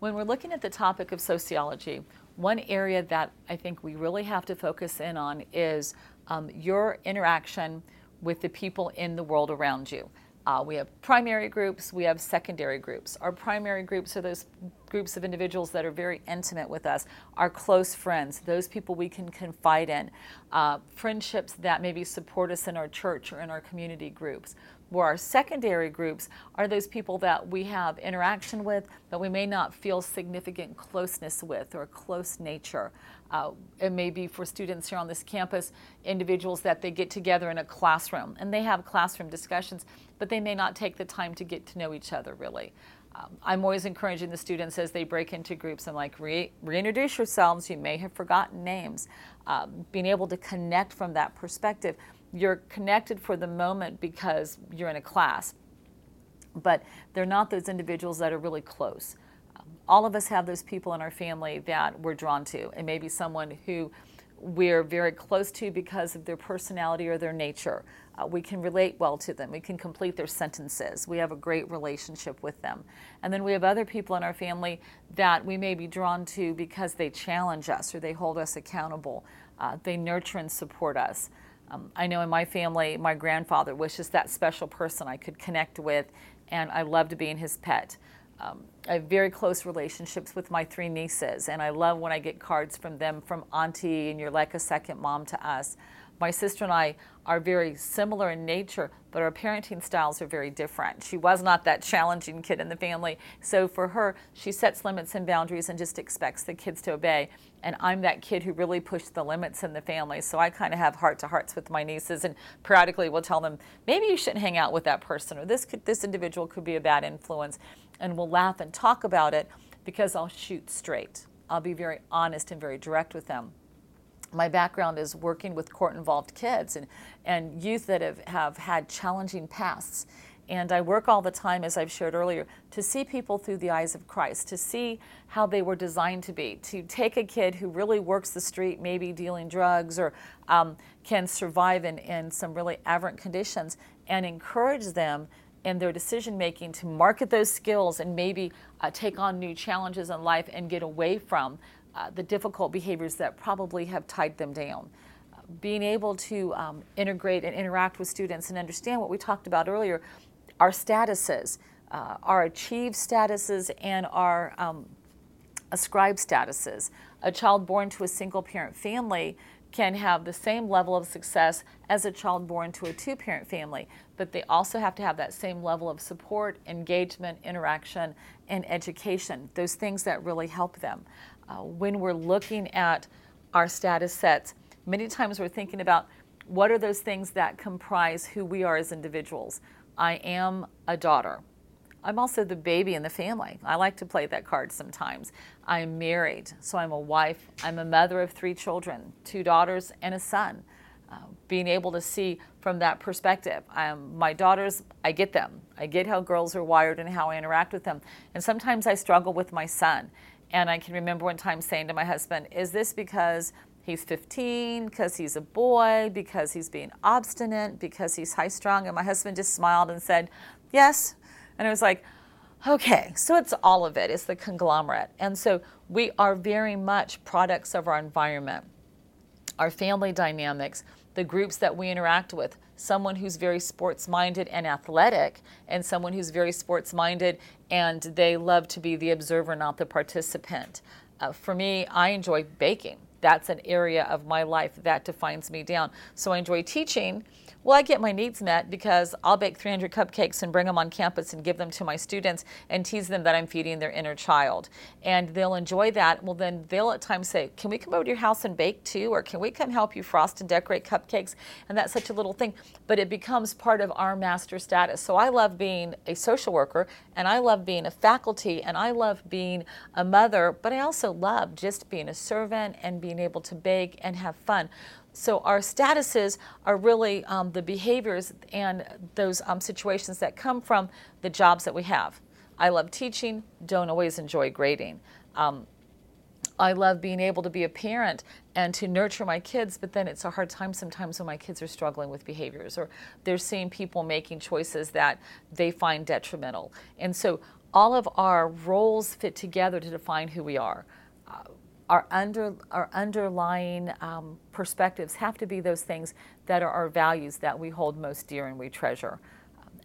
When we're looking at the topic of sociology, one area that I think we really have to focus in on is um, your interaction with the people in the world around you. Uh, we have primary groups, we have secondary groups. Our primary groups are those groups of individuals that are very intimate with us, our close friends, those people we can confide in, uh, friendships that maybe support us in our church or in our community groups. Where our secondary groups are those people that we have interaction with, but we may not feel significant closeness with or close nature. Uh, it may be for students here on this campus, individuals that they get together in a classroom and they have classroom discussions, but they may not take the time to get to know each other really. Um, I'm always encouraging the students as they break into groups. I'm like, Re- reintroduce yourselves. You may have forgotten names. Um, being able to connect from that perspective you're connected for the moment because you're in a class, but they're not those individuals that are really close. All of us have those people in our family that we're drawn to, and maybe someone who we're very close to because of their personality or their nature. Uh, we can relate well to them. We can complete their sentences. We have a great relationship with them. And then we have other people in our family that we may be drawn to because they challenge us or they hold us accountable. Uh, they nurture and support us. Um, I know in my family, my grandfather was just that special person I could connect with, and I loved being his pet. Um, I have very close relationships with my three nieces, and I love when I get cards from them from Auntie, and you're like a second mom to us. My sister and I are very similar in nature, but our parenting styles are very different. She was not that challenging kid in the family. So for her, she sets limits and boundaries and just expects the kids to obey. And I'm that kid who really pushed the limits in the family. So I kind of have heart to hearts with my nieces and periodically will tell them, maybe you shouldn't hang out with that person or this could, this individual could be a bad influence. And we'll laugh and talk about it because I'll shoot straight. I'll be very honest and very direct with them my background is working with court involved kids and, and youth that have, have had challenging pasts. And I work all the time, as I've shared earlier, to see people through the eyes of Christ, to see how they were designed to be, to take a kid who really works the street, maybe dealing drugs or um, can survive in, in some really aberrant conditions, and encourage them in their decision making to market those skills and maybe uh, take on new challenges in life and get away from uh, the difficult behaviors that probably have tied them down. Being able to um, integrate and interact with students and understand what we talked about earlier, our statuses, uh, our achieved statuses and our um, ascribed statuses. A child born to a single parent family can have the same level of success as a child born to a two parent family, but they also have to have that same level of support, engagement, interaction, and education, those things that really help them uh, when we're looking at our status sets, many times we're thinking about what are those things that comprise who we are as individuals. I am a daughter. I'm also the baby in the family. I like to play that card sometimes. I'm married, so I'm a wife. I'm a mother of three children two daughters and a son. Uh, being able to see from that perspective. Um, my daughters, I get them. I get how girls are wired and how I interact with them. And sometimes I struggle with my son. And I can remember one time saying to my husband, Is this because he's 15, because he's a boy, because he's being obstinate, because he's high strung? And my husband just smiled and said, Yes. And I was like, Okay, so it's all of it, it's the conglomerate. And so we are very much products of our environment, our family dynamics, the groups that we interact with, someone who's very sports minded and athletic, and someone who's very sports minded and they love to be the observer, not the participant. Uh, for me, I enjoy baking. That's an area of my life that defines me down. So I enjoy teaching well, I get my needs met because I'll bake 300 cupcakes and bring them on campus and give them to my students and tease them that I'm feeding their inner child. And they'll enjoy that. Well, then they'll at times say, Can we come over to your house and bake too? Or can we come help you frost and decorate cupcakes? And that's such a little thing. But it becomes part of our master status. So I love being a social worker and I love being a faculty and I love being a mother, but I also love just being a servant and being able to bake and have fun. So our statuses are really um, the behaviors and those um, situations that come from the jobs that we have. I love teaching, don't always enjoy grading. Um, I love being able to be a parent and to nurture my kids, but then it's a hard time sometimes when my kids are struggling with behaviors or they're seeing people making choices that they find detrimental. And so all of our roles fit together to define who we are. Uh, our, under, our underlying um, perspectives have to be those things that are our values that we hold most dear and we treasure.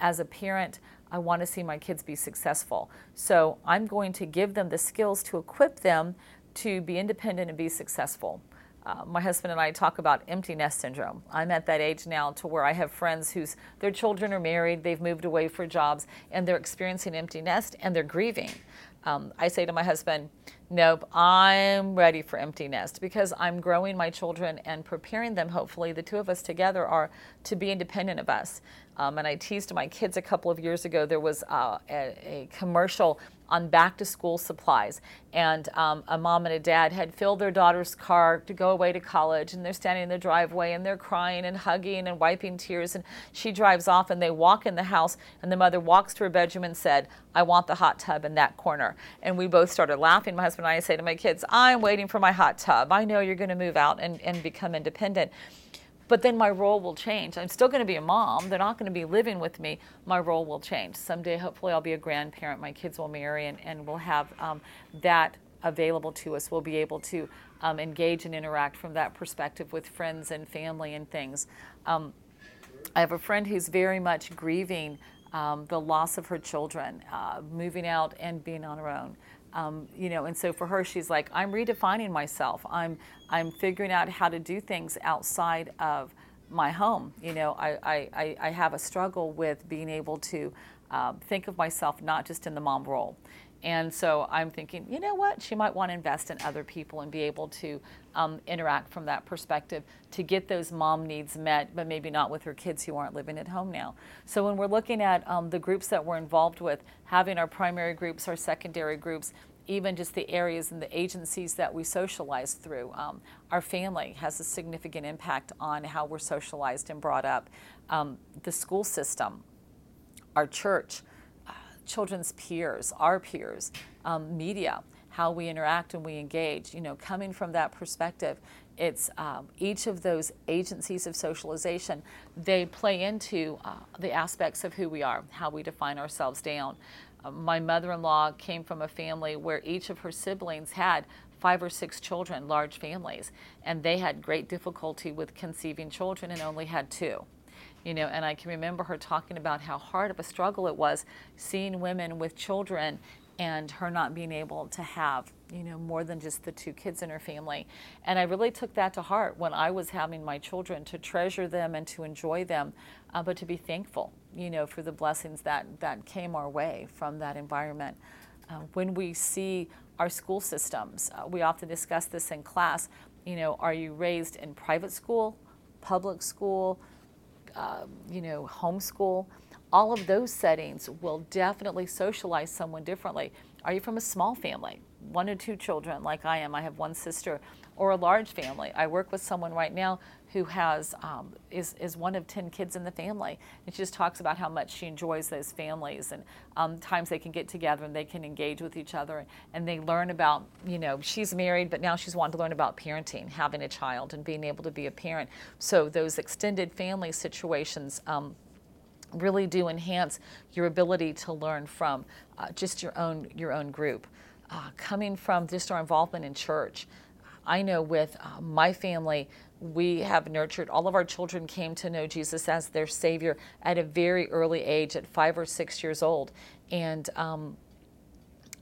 As a parent, I want to see my kids be successful. So I'm going to give them the skills to equip them to be independent and be successful. Uh, my husband and I talk about empty nest syndrome. I'm at that age now to where I have friends whose their children are married, they've moved away for jobs, and they're experiencing empty nest and they're grieving. Um, I say to my husband, Nope, I'm ready for empty nest because I'm growing my children and preparing them, hopefully, the two of us together are to be independent of us. Um, and I teased my kids a couple of years ago, there was uh, a, a commercial on back to school supplies. And um, a mom and a dad had filled their daughter's car to go away to college. And they're standing in the driveway and they're crying and hugging and wiping tears. And she drives off and they walk in the house. And the mother walks to her bedroom and said, I want the hot tub in that corner. And we both started laughing. My husband and I say to my kids, I'm waiting for my hot tub. I know you're going to move out and, and become independent but then my role will change. I'm still going to be a mom. They're not going to be living with me. My role will change. Someday, hopefully, I'll be a grandparent. My kids will marry, and, and we'll have um, that available to us. We'll be able to um, engage and interact from that perspective with friends and family and things. Um, I have a friend who's very much grieving um, the loss of her children, uh, moving out and being on her own. Um, you know, and so for her, she's like, I'm redefining myself. I'm, I'm figuring out how to do things outside of my home. You know, I, I, I have a struggle with being able to uh, think of myself not just in the mom role. And so I'm thinking, you know what? She might want to invest in other people and be able to um, interact from that perspective to get those mom needs met, but maybe not with her kids who aren't living at home now. So when we're looking at um, the groups that we're involved with, having our primary groups, our secondary groups, even just the areas and the agencies that we socialize through. Um, our family has a significant impact on how we're socialized and brought up. Um, the school system, our church, children's peers, our peers, um, media, how we interact and we engage. You know, coming from that perspective, it's um, each of those agencies of socialization, they play into uh, the aspects of who we are, how we define ourselves down. Uh, my mother in law came from a family where each of her siblings had five or six children, large families, and they had great difficulty with conceiving children and only had two you know, and I can remember her talking about how hard of a struggle it was seeing women with children and her not being able to have, you know, more than just the two kids in her family. And I really took that to heart when I was having my children to treasure them and to enjoy them, uh, but to be thankful, you know, for the blessings that, that came our way from that environment. Uh, when we see our school systems, uh, we often discuss this in class, you know, are you raised in private school, public school, uh, you know, homeschool, all of those settings will definitely socialize someone differently. Are you from a small family, one or two children like I am? I have one sister, or a large family. I work with someone right now who has um, is is one of ten kids in the family, and she just talks about how much she enjoys those families and um, times they can get together and they can engage with each other and they learn about you know she's married but now she's wanting to learn about parenting, having a child and being able to be a parent. So those extended family situations. Um, really do enhance your ability to learn from uh, just your own your own group. Uh, coming from just our involvement in church, I know with uh, my family, we have nurtured all of our children came to know Jesus as their Savior at a very early age, at five or six years old, and um,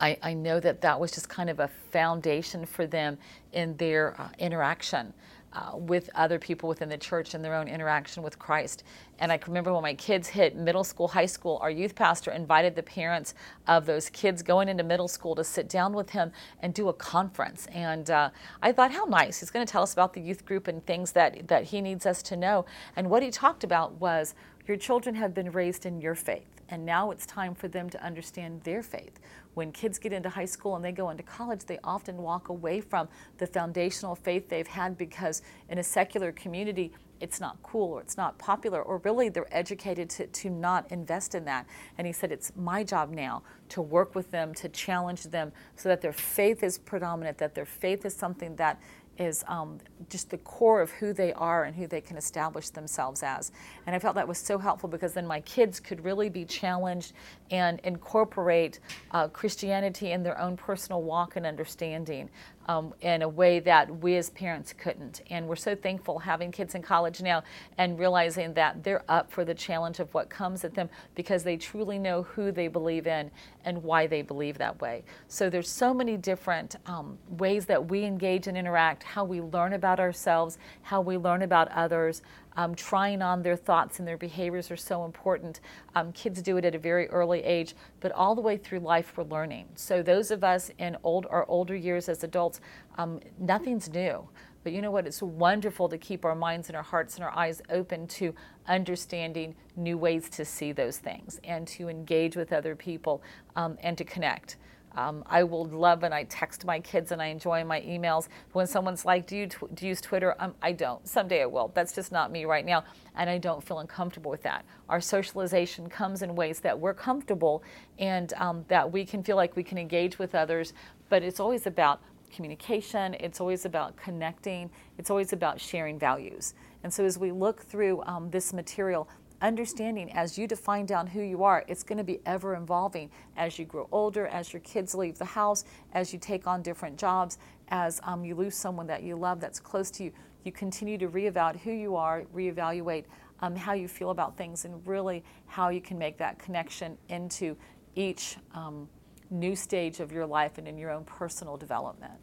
I, I, know that that was just kind of a foundation for them in their uh, interaction uh, with other people within the church and their own interaction with Christ. And I remember when my kids hit middle school, high school, our youth pastor invited the parents of those kids going into middle school to sit down with him and do a conference. And uh, I thought, how nice. He's going to tell us about the youth group and things that, that he needs us to know. And what he talked about was your children have been raised in your faith and now it's time for them to understand their faith. When kids get into high school and they go into college, they often walk away from the foundational faith they've had because in a secular community, it's not cool or it's not popular, or really they're educated to, to not invest in that. And he said, It's my job now to work with them, to challenge them so that their faith is predominant, that their faith is something that is um, just the core of who they are and who they can establish themselves as. And I felt that was so helpful because then my kids could really be challenged and incorporate uh, Christianity in their own personal walk and understanding um, in a way that we as parents couldn't. And we're so thankful having kids in college now and realizing that they're up for the challenge of what comes at them because they truly know who they believe in and why they believe that way. So there's so many different um, ways that we engage and interact, how we learn about ourselves, how we learn about others, um, trying on their thoughts and their behaviors are so important. Um, kids do it at a very early age, but all the way through life we're learning. So those of us in old our older years as adults, um, nothing's new. But you know what? It's wonderful to keep our minds and our hearts and our eyes open to understanding new ways to see those things and to engage with other people um, and to connect. Um, I will love and I text my kids and I enjoy my emails. When someone's like, "Do you, tw- do you use Twitter?" Um, I don't. Someday I will. That's just not me right now, and I don't feel uncomfortable with that. Our socialization comes in ways that we're comfortable and um, that we can feel like we can engage with others. But it's always about communication. It's always about connecting. It's always about sharing values. And so as we look through um, this material, understanding as you define down who you are, it's going to be ever evolving as you grow older, as your kids leave the house, as you take on different jobs, as um, you lose someone that you love that's close to you. You continue to reevaluate who you are, reevaluate um, how you feel about things, and really how you can make that connection into each um, new stage of your life and in your own personal development.